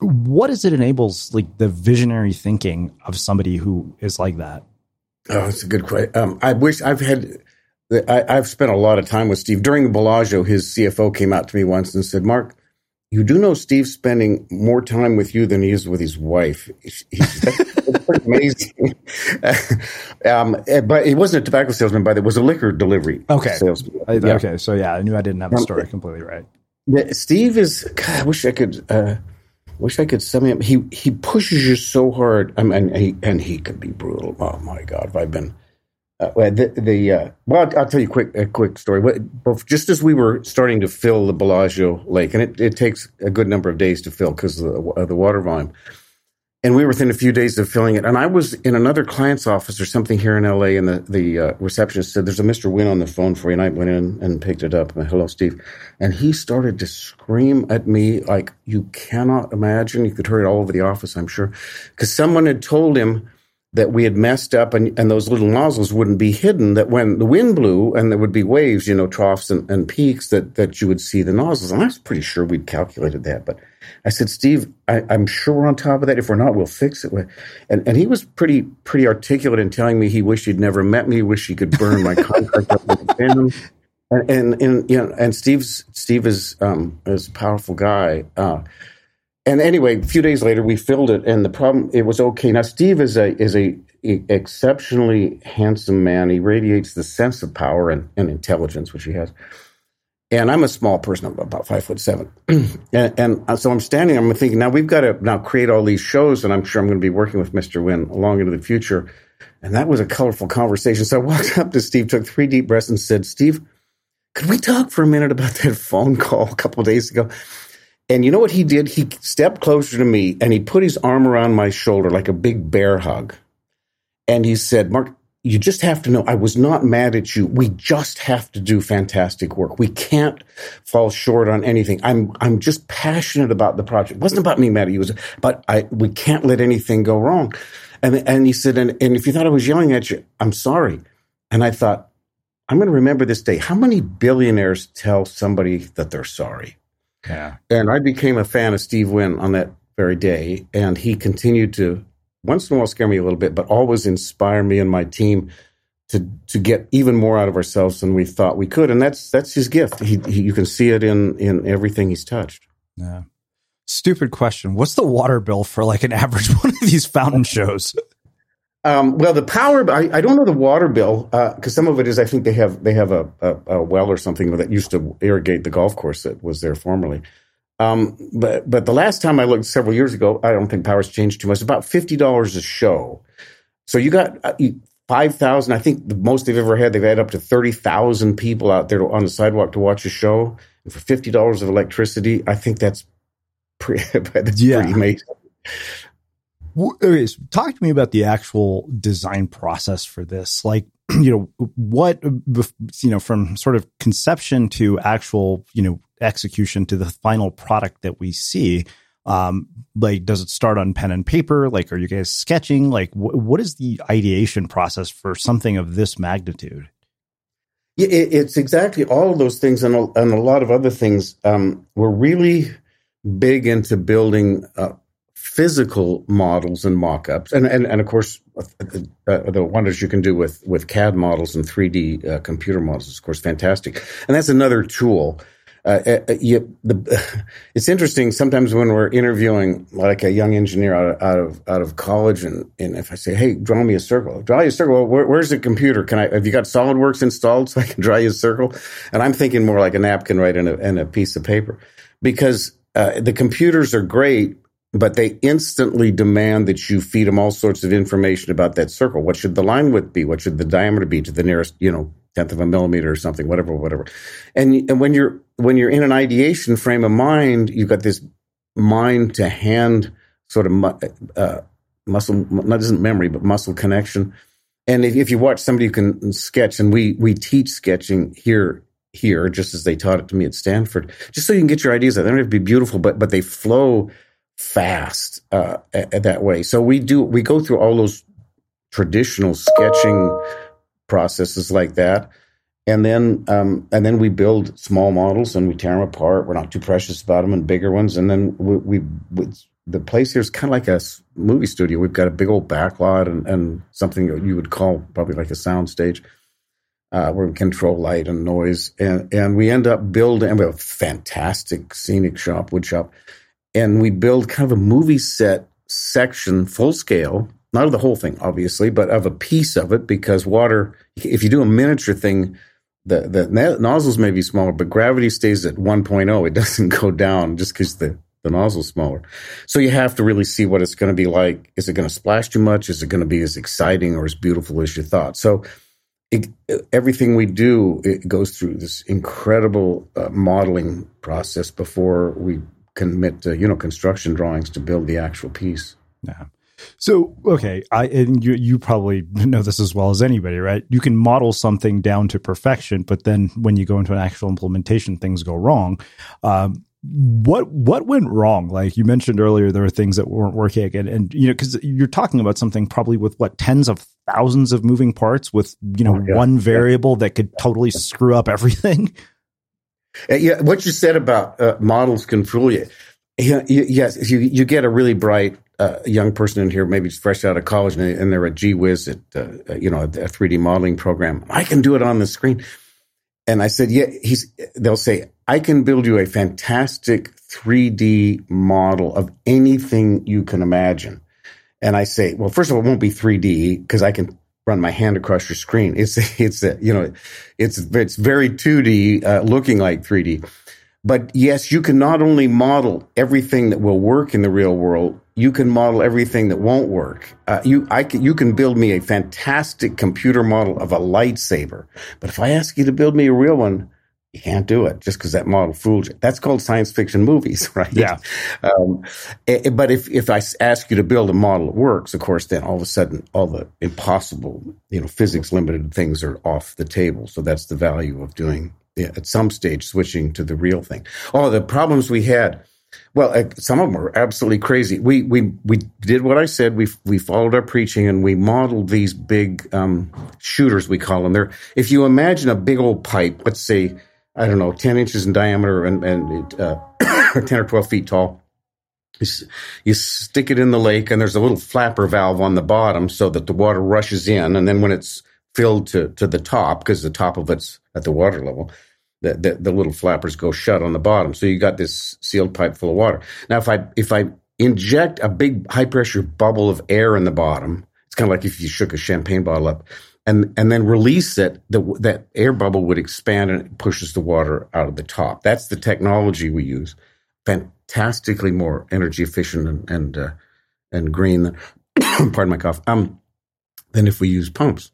What is it enables like the visionary thinking of somebody who is like that? Oh, it's a good question. Um, I wish I've had. I, have spent a lot of time with Steve during the Bellagio. His CFO came out to me once and said, "Mark, you do know Steve's spending more time with you than he is with his wife. He's, amazing. um, but he wasn't a tobacco salesman, but it was a liquor delivery okay. salesman. Yeah. Okay, so yeah, I knew I didn't have the um, story completely right. Steve is. God, I wish I could. Uh, wish I could sum him. He he pushes you so hard. I mean, and he, and he can be brutal. Oh my God, have I've been uh, the, the uh, well, I'll, tell you a quick a quick story. Just as we were starting to fill the Bellagio Lake, and it, it takes a good number of days to fill because of the, of the water volume, and we were within a few days of filling it. And I was in another client's office or something here in LA, and the the uh, receptionist said, "There's a Mr. Wynn on the phone for you." And I went in and picked it up. And, Hello, Steve. And he started to scream at me like you cannot imagine. You could hear it all over the office, I'm sure, because someone had told him that we had messed up and, and those little nozzles wouldn't be hidden, that when the wind blew and there would be waves, you know, troughs and, and peaks, that, that you would see the nozzles. And I was pretty sure we'd calculated that. But I said, Steve, I, am sure we're on top of that. If we're not, we'll fix it. And, and he was pretty pretty articulate in telling me he wished he'd never met me, wished he could burn my contract up with. And, and, and, you know, and Steve's, Steve is, um, is a powerful guy. Uh, and anyway, a few days later, we filled it, and the problem it was okay. Now, Steve is a is a, a exceptionally handsome man. He radiates the sense of power and, and intelligence, which he has. And I'm a small person. I'm about five foot seven, and, and, uh, so I'm standing. I'm thinking now we've got to now create all these shows, and I'm sure I'm going to be working with Mr. Wynn long into the future. And that was a colorful conversation. So I walked up to Steve, took three deep breaths, and said, "Steve, could we talk for a minute about that phone call a couple days ago?" And you know what he did? He stepped closer to me and he put his arm around my shoulder like a big bear hug. And he said, Mark, you just have to know I was not mad at you. We just have to do fantastic work. We can't fall short on anything. I'm I'm just passionate about the project. It wasn't about me mad at you. It was but I we can't let anything go wrong. And and he said, and, and if you thought I was yelling at you, I'm sorry. And I thought, I'm going to remember this day. How many billionaires tell somebody that they're sorry? Yeah. And I became a fan of Steve Wynn on that very day. And he continued to once in a while scare me a little bit, but always inspire me and my team to to get even more out of ourselves than we thought we could. And that's that's his gift. He, he you can see it in in everything he's touched. Yeah. Stupid question. What's the water bill for like an average one of these fountain shows? Um, well, the power, I, I, don't know the water bill because uh, some of it is I think they have they have a, a, a, well or something that used to irrigate the golf course that was there formerly. Um, but but the last time I looked several years ago, I don't think power's changed too much. About fifty dollars a show. So you got uh, five thousand. I think the most they've ever had, they've had up to thirty thousand people out there on the sidewalk to watch a show, and for fifty dollars of electricity, I think that's pretty, that's yeah. pretty amazing. Okay, so talk to me about the actual design process for this. Like, you know, what, you know, from sort of conception to actual, you know, execution to the final product that we see. Um, like, does it start on pen and paper? Like, are you guys sketching? Like, wh- what is the ideation process for something of this magnitude? Yeah, it's exactly all of those things and a, and a lot of other things. Um, we're really big into building uh, physical models and mock-ups. And and, and of course uh, uh, the wonders you can do with with CAD models and 3D uh, computer models is of course fantastic. And that's another tool. Uh, uh, uh you, the, it's interesting sometimes when we're interviewing like a young engineer out of out of, out of college and, and if I say hey draw me a circle. Draw you a circle? Where, where's the computer? Can I have you got SolidWorks installed so I can draw you a circle? And I'm thinking more like a napkin right in a, in a piece of paper. Because the computers are great but they instantly demand that you feed them all sorts of information about that circle. What should the line width be? What should the diameter be to the nearest, you know, tenth of a millimeter or something, whatever, whatever. And, and when you're, when you're in an ideation frame of mind, you've got this mind to hand sort of uh, muscle, not isn't memory, but muscle connection. And if, if you watch somebody who can sketch, and we, we teach sketching here here, just as they taught it to me at Stanford, just so you can get your ideas out. They don't have to be beautiful, but but they flow fast uh, that way. So we do we go through all those traditional sketching processes like that, and then um, and then we build small models and we tear them apart. We're not too precious about them, and bigger ones, and then we, we, the place here is kind of like a movie studio. We've got a big old backlot and, and something you would call probably like a sound stage. Uh, where we control light and noise, and and we end up building. And we have a fantastic scenic shop, wood shop, and we build kind of a movie set section full scale not of the whole thing obviously but of a piece of it because water if you do a miniature thing the, the nozzles may be smaller but gravity stays at 1.0 it doesn't go down just because the the nozzle's smaller. So you have to really see what it's going to be like. Is it going to splash too much? Is it going to be as exciting or as beautiful as you thought? So it, everything we do it goes through this incredible uh, modeling process before we commit you know construction drawings to build the actual piece. Yeah. So okay, I and you you probably know this as well as anybody, right? You can model something down to perfection, but then when you go into an actual implementation, things go wrong. Um, what what went wrong? Like you mentioned earlier, there were things that weren't working, and, and you know, because you're talking about something probably with what tens of thousands of moving parts, with you know Oh, yeah. one variable that could totally screw up everything. Uh, yeah, what you said about uh, models can fool you. Yeah, yes, you you get a really bright uh, young person in here, maybe fresh out of college, and, they, and they're a gee whiz at uh, you know a three D modeling program. I can do it on the screen, and I said, yeah. He's. They'll say, I can build you a fantastic three D model of anything you can imagine. And I say, well, first of all, it won't be 3D because I can run my hand across your screen. It's it's you know, it's it's very 2D, uh, looking like 3D. But yes, you can not only model everything that will work in the real world, you can model everything that won't work. Uh, you I can, you can build me a fantastic computer model of a lightsaber, but if I ask you to build me a real one, you can't do it just because that model fooled you. That's called science fiction movies, right? Yeah. Um, eh, but if, if I ask you to build a model that works, of course, then all of a sudden all the impossible, you know, physics limited things are off the table. So that's the value of doing, yeah, at some stage, switching to the real thing. Oh, the problems we had. Well, uh, some of them were absolutely crazy. We we we did what I said. We we followed our preaching and we modeled these big um, shooters. We call them. They're if you imagine a big old pipe, let's say I don't know, ten inches in diameter and and uh, ten or twelve feet tall. You, you stick it in the lake, and there's a little flapper valve on the bottom so that the water rushes in, and then when it's filled to to the top, because the top of it's at the water level, the, the the little flappers go shut on the bottom. So you got this sealed pipe full of water. Now, if I if I inject a big high pressure bubble of air in the bottom, it's kind of like if you shook a champagne bottle up. And, and then release it, the, that air bubble would expand and it pushes the water out of the top. That's the technology we use fantastically more energy efficient and and, uh, and green than pardon my cough um than if we use pumps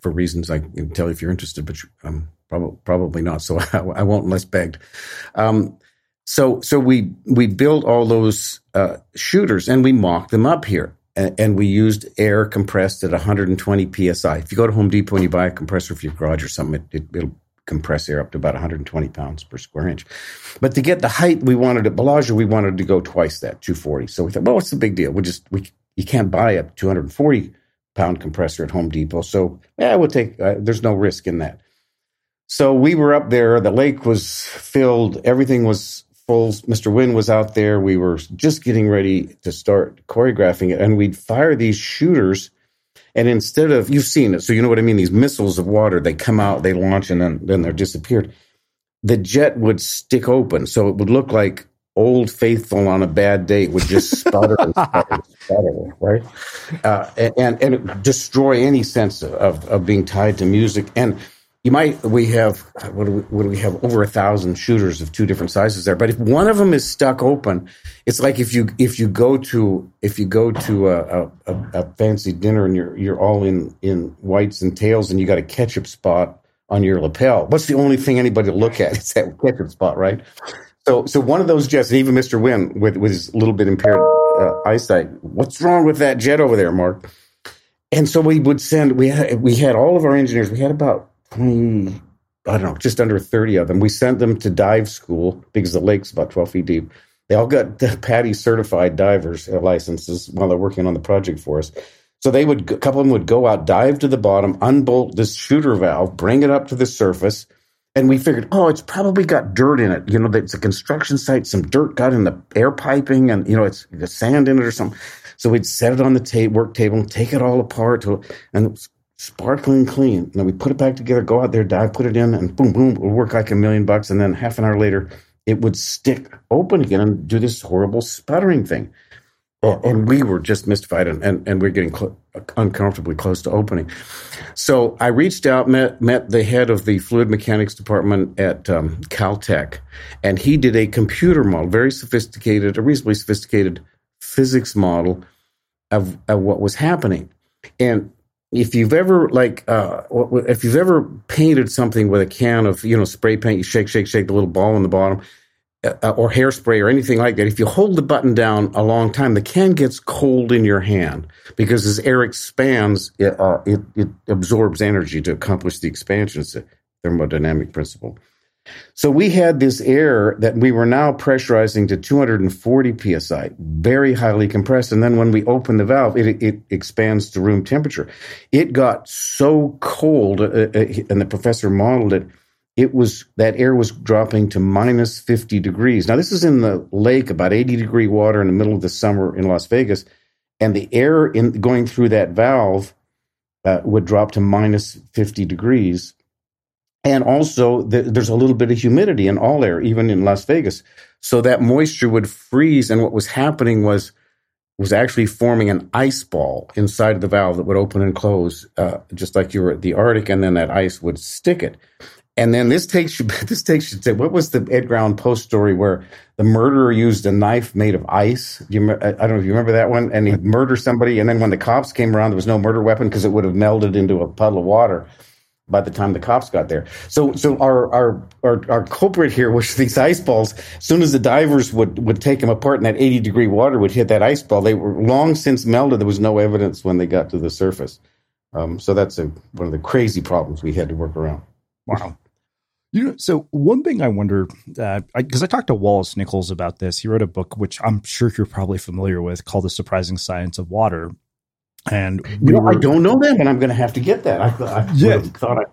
for reasons I can tell you if you're interested, but um, probably probably not. So I, I won't unless begged. Um, so so we we built all those uh, shooters and we mock them up here. And, we used air compressed at 120 psi. If you go to Home Depot and you buy a compressor for your garage or something, it, it, it'll compress air up to about 120 pounds per square inch. But to get the height we wanted at Bellagio, we wanted to go twice that, 240. So we thought, well, what's the big deal? We just we you can't buy a 240 pound compressor at Home Depot, so yeah, we'll take. Uh, there's no risk in that. So we were up there. The lake was filled. Everything was Mr. Wynn was out there. We were just getting ready to start choreographing it, and we'd fire these shooters. And instead of you've seen it, so you know what I mean. These missiles of water, they come out, they launch, and then then they're disappeared. The jet would stick open, so it would look like Old Faithful on a bad day. Would just sputter and sputter, and sputter right? Uh, and and it would destroy any sense of, of of being tied to music. And you might we have what do we, what do we have over a thousand shooters of two different sizes there. But if one of them is stuck open, it's like if you if you go to if you go to a, a, a, fancy dinner and you're you're all in in whites and tails and you got a ketchup spot on your lapel. What's the only thing anybody will look at? It's that ketchup spot, right? So so one of those jets, and even Mr. Wynn with with his little bit impaired uh, eyesight, what's wrong with that jet over there, Mark? And so we would send we had we had all of our engineers. We had about I don't know, just under thirty of them. We sent them to dive school because the lake's about twelve feet deep. They all got the PADI certified divers licenses while they're working on the project for us. So they would a couple of them would go out, dive to the bottom, unbolt this shooter valve, bring it up to the surface, and we figured, oh, it's probably got dirt in it. You know, it's a construction site. Some dirt got in the air piping, and you know, it's the sand in it or something. So we'd set it on the ta- work table, and take it all apart, to, and sparkling clean. Then we put it back together, go out there, dive, put it in, and boom, boom, it would work like a million bucks. And then half an hour later, it would stick open again and do this horrible sputtering thing. Uh, and we were just mystified, and, and, and we are getting cl- uncomfortably close to opening. So I reached out, met met the head of the fluid mechanics department at um, Caltech, and he did a computer model, very sophisticated, a reasonably sophisticated physics model of, of what was happening. And if you've ever like, uh, if you've ever painted something with a can of you know spray paint, you shake, shake, shake the little ball in the bottom, uh, or hairspray or anything like that. If you hold the button down a long time, the can gets cold in your hand because as air expands, it, uh, it, it absorbs energy to accomplish the expansion. It's a thermodynamic principle. So we had this air that we were now pressurizing to 240 psi, very highly compressed. And then when we open the valve, it, it expands to room temperature. It got so cold, uh, uh, and the professor modeled it. It was that air was dropping to minus 50 degrees. Now, this is in the lake, about 80 degree water in the middle of the summer in Las Vegas. And the air in going through that valve uh, would drop to minus 50 degrees and also, the, there's a little bit of humidity in all air, even in Las Vegas. So that moisture would freeze. And what was happening was, was actually forming an ice ball inside of the valve that would open and close, uh, just like you were at the Arctic. And then that ice would stick it. And then this takes you, this takes you to what was the Edgar Allan Poe story where the murderer used a knife made of ice? Do you, I don't know if you remember that one. And he murdered somebody. And then when the cops came around, there was no murder weapon because it would have melded into a puddle of water by the time the cops got there. So, so our, our, our, our, culprit here was these ice balls. As soon as the divers would, would take them apart and that 80 degree water would hit that ice ball, they were long since melted. There was no evidence when they got to the surface. Um, so that's a, one of the crazy problems we had to work around. Wow. You know, so one thing I wonder, because uh, I, I, talked to Wallace Nichols about this. He wrote a book, which I'm sure you're probably familiar with, called "The Surprising Science of Water." And we you know, were, I don't know that, and I'm going to have to get that. I, I yeah, thought I.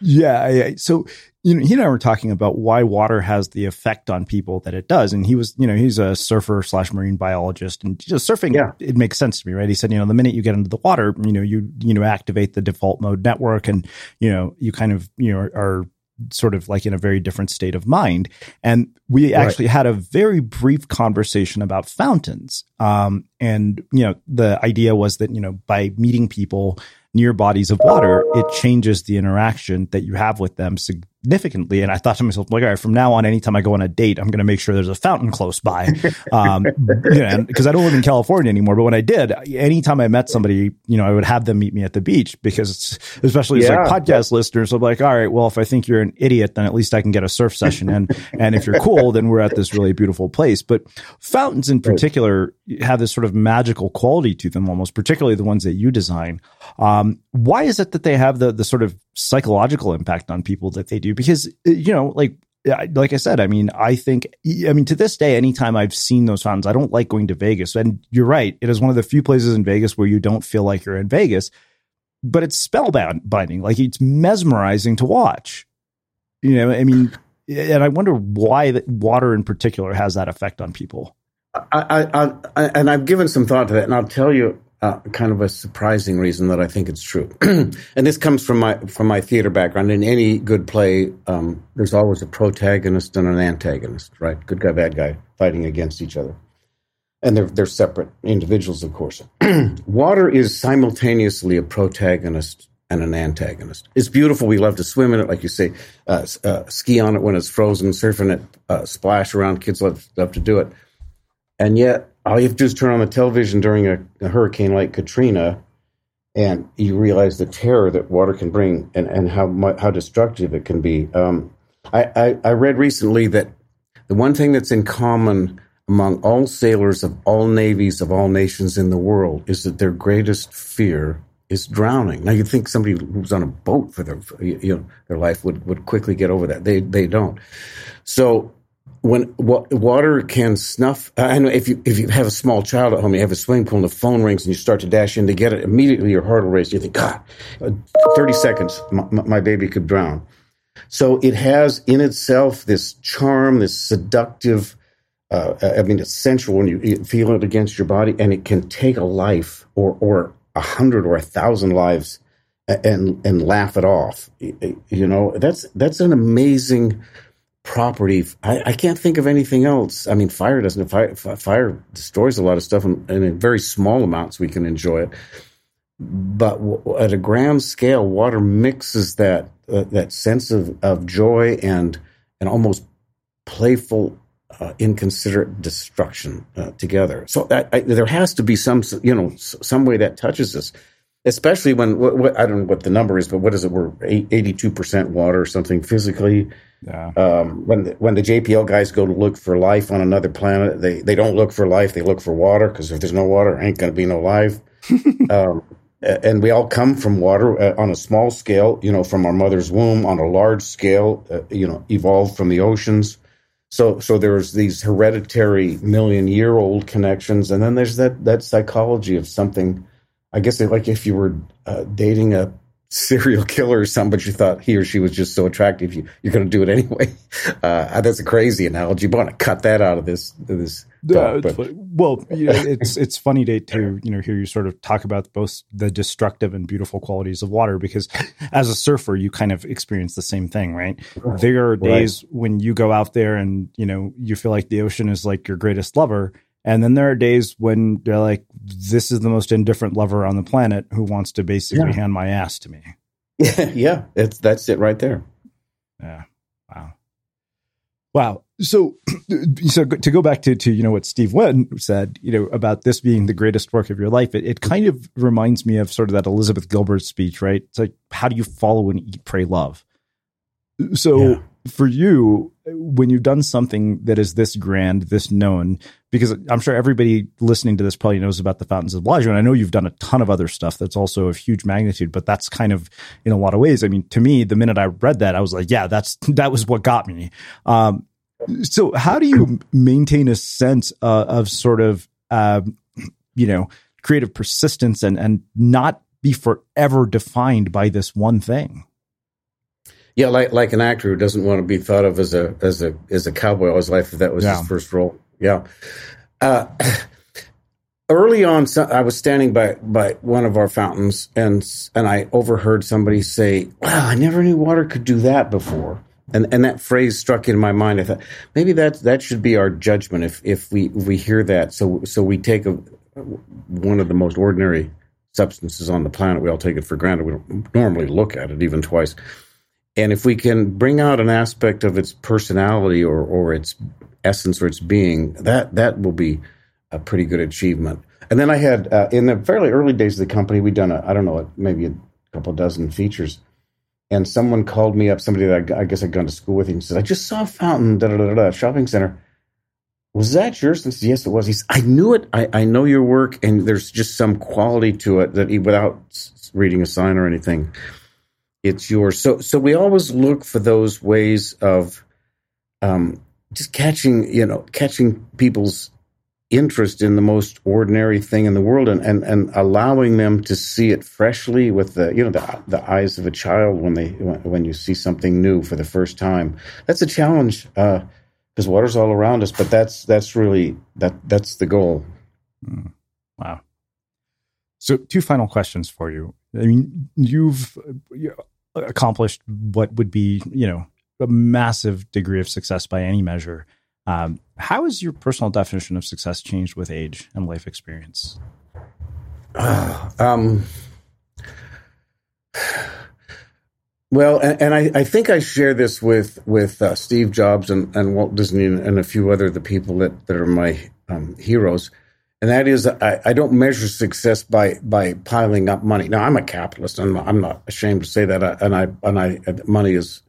Yeah, yeah. So you know, he and I were talking about why water has the effect on people that it does, and he was, you know, he's a surfer slash marine biologist, and just surfing, yeah. it makes sense to me, right? He said, you know, the minute you get into the water, you know, you you know activate the default mode network, and you know, you kind of you know are sort of like in a very different state of mind. And we right. actually had a very brief conversation about fountains. Um, and, you know, the idea was that, you know, by meeting people near bodies of water, it changes the interaction that you have with them significantly. And I thought to myself, like, all right, from now on, anytime I go on a date, I'm going to make sure there's a fountain close by. Um, because I don't live in California anymore. But when I did, anytime I met somebody, you know, I would have them meet me at the beach because especially yeah. as like podcast listeners, I'm like, all right, well, if I think you're an idiot, then at least I can get a surf session in. and if you're cool, then we're at this really beautiful place. But fountains in particular have this sort of magical quality to them almost, particularly the ones that you design. Um, why is it that they have the, the sort of psychological impact on people that they do? Because, uh, you know, like, like I said, I mean, I think, I mean, to this day, anytime I've seen those fountains, I don't like going to Vegas. And you're right. It is one of the few places in Vegas where you don't feel like you're in Vegas, but it's spellbinding. Like it's mesmerizing to watch. You know, I mean, and I wonder why that water in particular has that effect on people. I, I, I, and I've given some thought to that, and I'll tell you uh, kind of a surprising reason that I think it's true. and this comes from my from my theater background. In any good play, um, there's always a protagonist and an antagonist, right? Good guy, bad guy, fighting against each other, and they're they're separate individuals, of course. Water is simultaneously a protagonist and an antagonist. It's beautiful. We love to swim in it, like you say, uh, uh, ski on it when it's frozen, surf in it, uh, splash around. Kids love love to do it, and yet all you have to do is turn on the television during a, a hurricane like Katrina, and you realize the terror that water can bring and, and how how destructive it can be. Um, I, I, I read recently that the one thing that's in common among all sailors of all navies of all nations in the world is that their greatest fear is drowning. Now, you'd think somebody who's on a boat for their you know their life would would quickly get over that. They they don't. So when water can snuff, I know if you if you have a small child at home, you have a swimming pool, and the phone rings, and you start to dash in to get it. Immediately, your heart will race. You think, God, uh, thirty seconds, my, my baby could drown. So it has in itself this charm, this seductive. Uh, I mean, it's sensual when you feel it against your body, and it can take a life or or a hundred or a thousand lives and and laugh it off. You know, that's that's an amazing property. I, I, can't think of anything else. I mean, fire doesn't. Fire, fire destroys a lot of stuff, and, in very small amounts we can enjoy it. But w- at a grand scale, water mixes that uh, that sense of, of joy and and almost playful, uh, inconsiderate destruction uh, together. So I, I, there has to be some you know some way that touches us. Especially when what, what, I don't know what the number is, but what is it? We're eighty two percent water or something physically yeah. Um, when the, when the JPL guys go to look for life on another planet, they, they don't look for life; they look for water because if there's no water, ain't going to be no life. um, and we all come from water uh, on a small scale, you know, from our mother's womb, on a large scale, uh, you know, evolved from the oceans. So, so there's these hereditary million year old connections, and then there's that that psychology of something. I guess like if you were uh, dating a serial killer or something, but you thought he or she was just so attractive, you, you're going to do it anyway. Uh, that's a crazy analogy. But I want to cut that out of this. This. Talk, uh, well, you know, it's it's funny to, to you know hear you sort of talk about both the destructive and beautiful qualities of water because as a surfer you kind of experience the same thing, right? right. There are days right. when you go out there and you know you feel like the ocean is like your greatest lover, and then there are days when they're like, this is the most indifferent lover on the planet who wants to basically yeah. hand my ass to me. Yeah, yeah. It's that's it right there. Yeah. Wow. Wow. So, so to go back to, to, you know, what Steve Wynn said, you know, about this being the greatest work of your life, it, it kind of reminds me of sort of that Elizabeth Gilbert speech, right? It's like, how do you follow and eat, pray, love? So yeah. for you, when you've done something that is this grand, this known, because I'm sure everybody listening to this probably knows about the Fountains of Bellagio, and I know you've done a ton of other stuff that's also of huge magnitude, but that's kind of in a lot of ways. I mean, to me, the minute I read that, I was like, yeah, that's that was what got me. Um, so, how do you maintain a sense uh, of sort of, uh, you know, creative persistence and and not be forever defined by this one thing? Yeah, like like an actor who doesn't want to be thought of as a as a as a cowboy all his life if that was yeah. his first role. Yeah. Uh, early on, I was standing by by one of our fountains, and and I overheard somebody say, "Wow, I never knew water could do that before." And and that phrase struck in my mind. I thought maybe that that should be our judgment if if we if we hear that. So so we take a one of the most ordinary substances on the planet. We all take it for granted. We don't normally look at it even twice. And if we can bring out an aspect of its personality or, or its essence or its being, that that will be a pretty good achievement. And then I had uh, in the fairly early days of the company, we'd done a I don't know maybe a couple dozen features, and someone called me up, somebody that I, I guess I'd gone to school with, and said, "I just saw a fountain, da da da da, shopping center." Was that yours? And yes, it was. He said, I knew it. I, I know your work, and there's just some quality to it that he, without reading a sign or anything, it's yours. So so we always look for those ways of um, just catching you know catching people's interest in the most ordinary thing in the world and, and, and allowing them to see it freshly with the you know the, the eyes of a child when they when you see something new for the first time that's a challenge because uh, water's all around us but that's that's really that that's the goal mm. wow so two final questions for you i mean you've accomplished what would be, you know, a massive degree of success by any measure. Um, how has your personal definition of success changed with age and life experience? Uh, um, well, and, and I, I, think I share this with with uh, Steve Jobs and, and, Walt Disney and, and, a few other the people that, that are my um, heroes and that is I, I, don't measure success by by piling up money. Now I'm a capitalist, and I'm, I'm not ashamed to say that. Uh, and I and I money is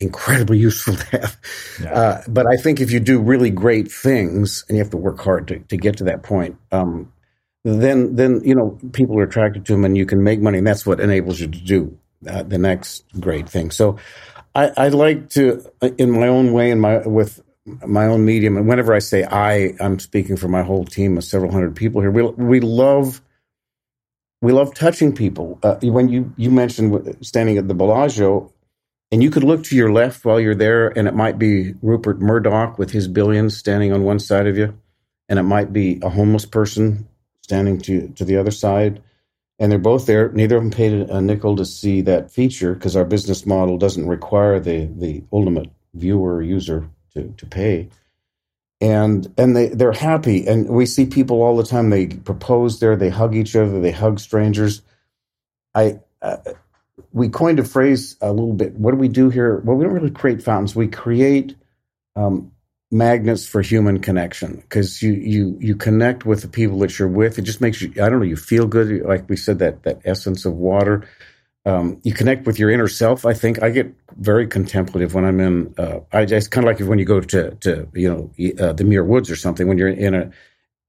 incredibly useful to have. Yeah. Uh, but I think if you do really great things, and you have to work hard to, to get to that point, um, then then you know people are attracted to them, and you can make money, and that's what enables you to do uh, the next great thing. So I, I like to, uh, in my own way, in my with my own medium, and whenever I say I, I'm speaking for my whole team of several hundred people here. We we love we love touching people. Uh, when you you mentioned standing at the Bellagio, and you could look to your left while you're there, and it might be Rupert Murdoch with his billions standing on one side of you, and it might be a homeless person standing to to the other side, and they're both there. Neither of them paid a nickel to see that feature because our business model doesn't require the the ultimate viewer user to, to pay. And and they, they're happy. And we see people all the time. They propose there, they hug each other, they hug strangers. I uh, we coined a phrase a little bit. What do we do here? Well, we don't really create fountains. We create um, magnets for human connection because you you you connect with the people that you're with. It just makes you I don't know you feel good. Like we said that that essence of water um, you connect with your inner self. I think I get very contemplative when I'm in. Uh, I just kind of like when you go to to you know uh, the Muir Woods or something. When you're in a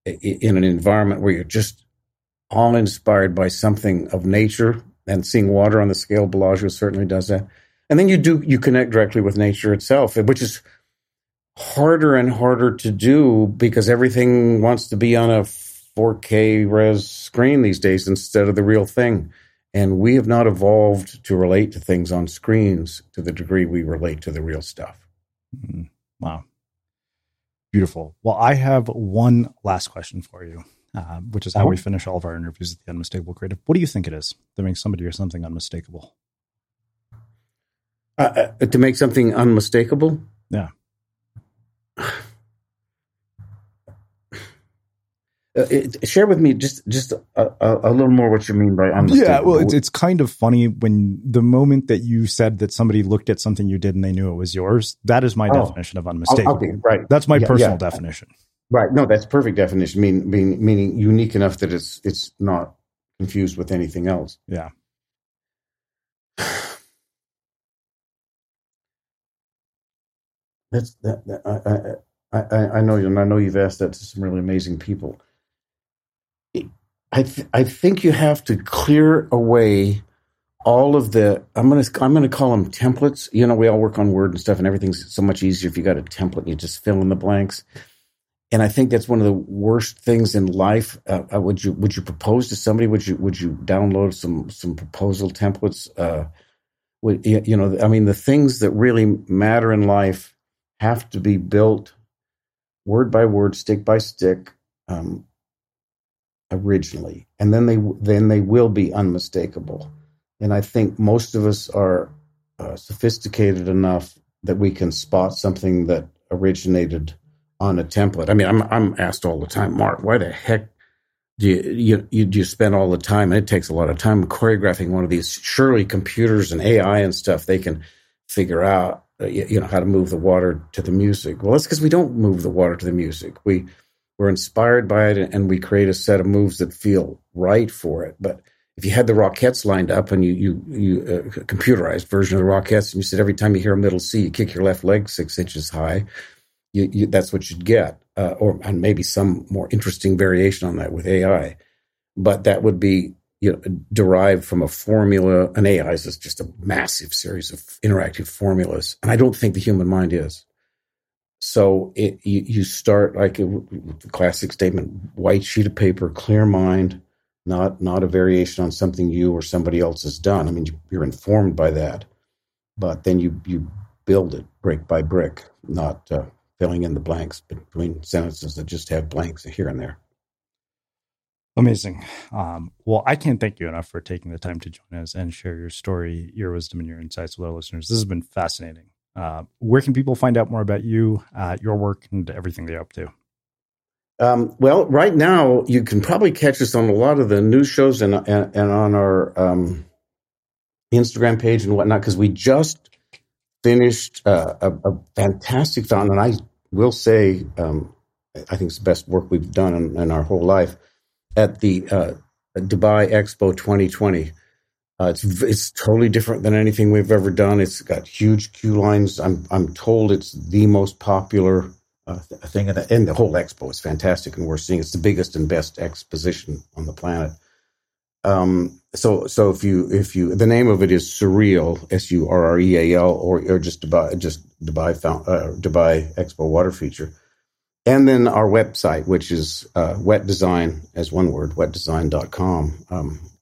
in an environment where you're just all inspired by something of nature and seeing water on the scale Bellagio certainly does that. And then you do you connect directly with nature itself, which is harder and harder to do because everything wants to be on a 4K res screen these days instead of the real thing. And we have not evolved to relate to things on screens to the degree we relate to the real stuff. Mm-hmm. Wow. Beautiful. Well, I have one last question for you, uh, which is how we oh. finish all of our interviews at the Unmistakable Creative. What do you think it is that makes somebody or something unmistakable? Uh, uh, to make something unmistakable? Yeah. Uh, it, share with me just just a, a, a, little more what you mean by unmistakable. Yeah, well, it's it's kind of funny when the moment that you said that somebody looked at something you did and they knew it was yours. That is my oh, definition of unmistakable. Okay, right. That's my yeah, personal yeah. definition. Right. No, that's perfect definition. Mean, mean meaning unique enough that it's it's not confused with anything else. Yeah. That's that. that I, I I know you, and I know you've asked that to some really amazing people. I th- I think you have to clear away all of the I'm gonna I'm gonna call them templates. You know, we all work on Word and stuff, and everything's so much easier if you got a template and you just fill in the blanks. And I think that's one of the worst things in life. Uh, uh, would you would you propose to somebody? Would you would you download some some proposal templates? Uh, would, you know, I mean, the things that really matter in life have to be built word by word, stick by stick, um, originally, and then they then they will be unmistakable. And I think most of us are uh, sophisticated enough that we can spot something that originated on a template. I mean, I'm I'm asked all the time, Mark, why the heck do you you you, do you spend all the time? And it takes a lot of time choreographing one of these. Surely computers and AI and stuff they can figure out uh, you, you know how to move the water to the music. Well, that's because we don't move the water to the music. We we're inspired by it and we create a set of moves that feel right for it. But if you had the Rockettes lined up and you you you uh, computerized version of the Rockettes, and you said every time you hear a middle C, you kick your left leg six inches high, you, you, that's what you'd get, uh, or and maybe some more interesting variation on that with AI. But that would be you know derived from a formula. An AI is just a massive series of interactive formulas, and I don't think the human mind is. So it, you, you start like a, the classic statement: white sheet of paper, clear mind, not not a variation on something you or somebody else has done. I mean, you're informed by that, but then you you build it brick by brick, not uh, filling in the blanks between sentences that just have blanks here and there. Amazing. Um, well, I can't thank you enough for taking the time to join us and share your story, your wisdom, and your insights with our listeners. This has been fascinating. Uh, where can people find out more about you, uh, your work, and everything they're up to? Um, well, right now you can probably catch us on a lot of the news shows and and, and on our um, Instagram page and whatnot because we just finished uh, a, a, fantastic fountain, and I will say um, I think it's the best work we've done in, in our whole life at the uh, Dubai Expo 2020. Uh, it's it's totally different than anything we've ever done. It's got huge queue lines. I'm I'm told it's the most popular uh, thing, in the, and the whole expo is fantastic. And we're seeing it's the biggest and best exposition on the planet. Um, so so if you if you the name of it is Surreal S U R R E A L or or just Dubai just Dubai uh, Dubai Expo Water Feature, and then our website which is uh, Wet Design as one word wetdesign.com. Um,